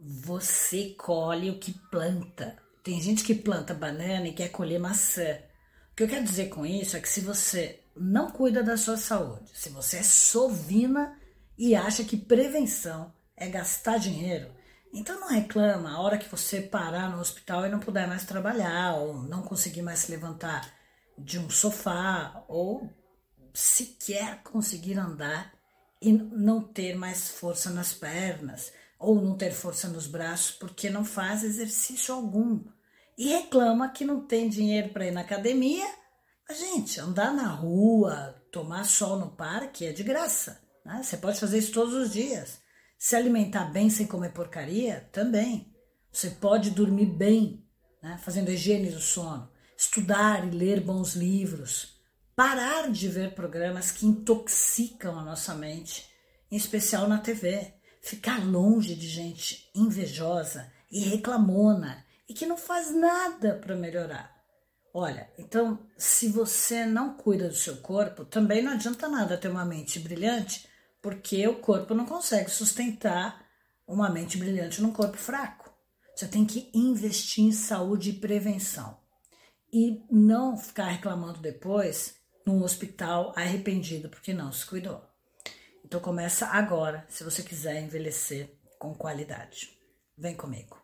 você colhe o que planta. Tem gente que planta banana e quer colher maçã. O que eu quero dizer com isso é que se você não cuida da sua saúde, se você é sovina e acha que prevenção é gastar dinheiro, então não reclama a hora que você parar no hospital e não puder mais trabalhar, ou não conseguir mais se levantar de um sofá, ou sequer conseguir andar e não ter mais força nas pernas ou não ter força nos braços porque não faz exercício algum e reclama que não tem dinheiro para ir na academia. Mas, gente, andar na rua, tomar sol no parque é de graça. Né? Você pode fazer isso todos os dias. Se alimentar bem sem comer porcaria, também. Você pode dormir bem, né? fazendo higiene do sono, estudar e ler bons livros parar de ver programas que intoxicam a nossa mente, em especial na TV, ficar longe de gente invejosa e reclamona e que não faz nada para melhorar. Olha, então, se você não cuida do seu corpo, também não adianta nada ter uma mente brilhante, porque o corpo não consegue sustentar uma mente brilhante num corpo fraco. Você tem que investir em saúde e prevenção. E não ficar reclamando depois num hospital arrependido porque não se cuidou. Então começa agora, se você quiser envelhecer com qualidade. Vem comigo.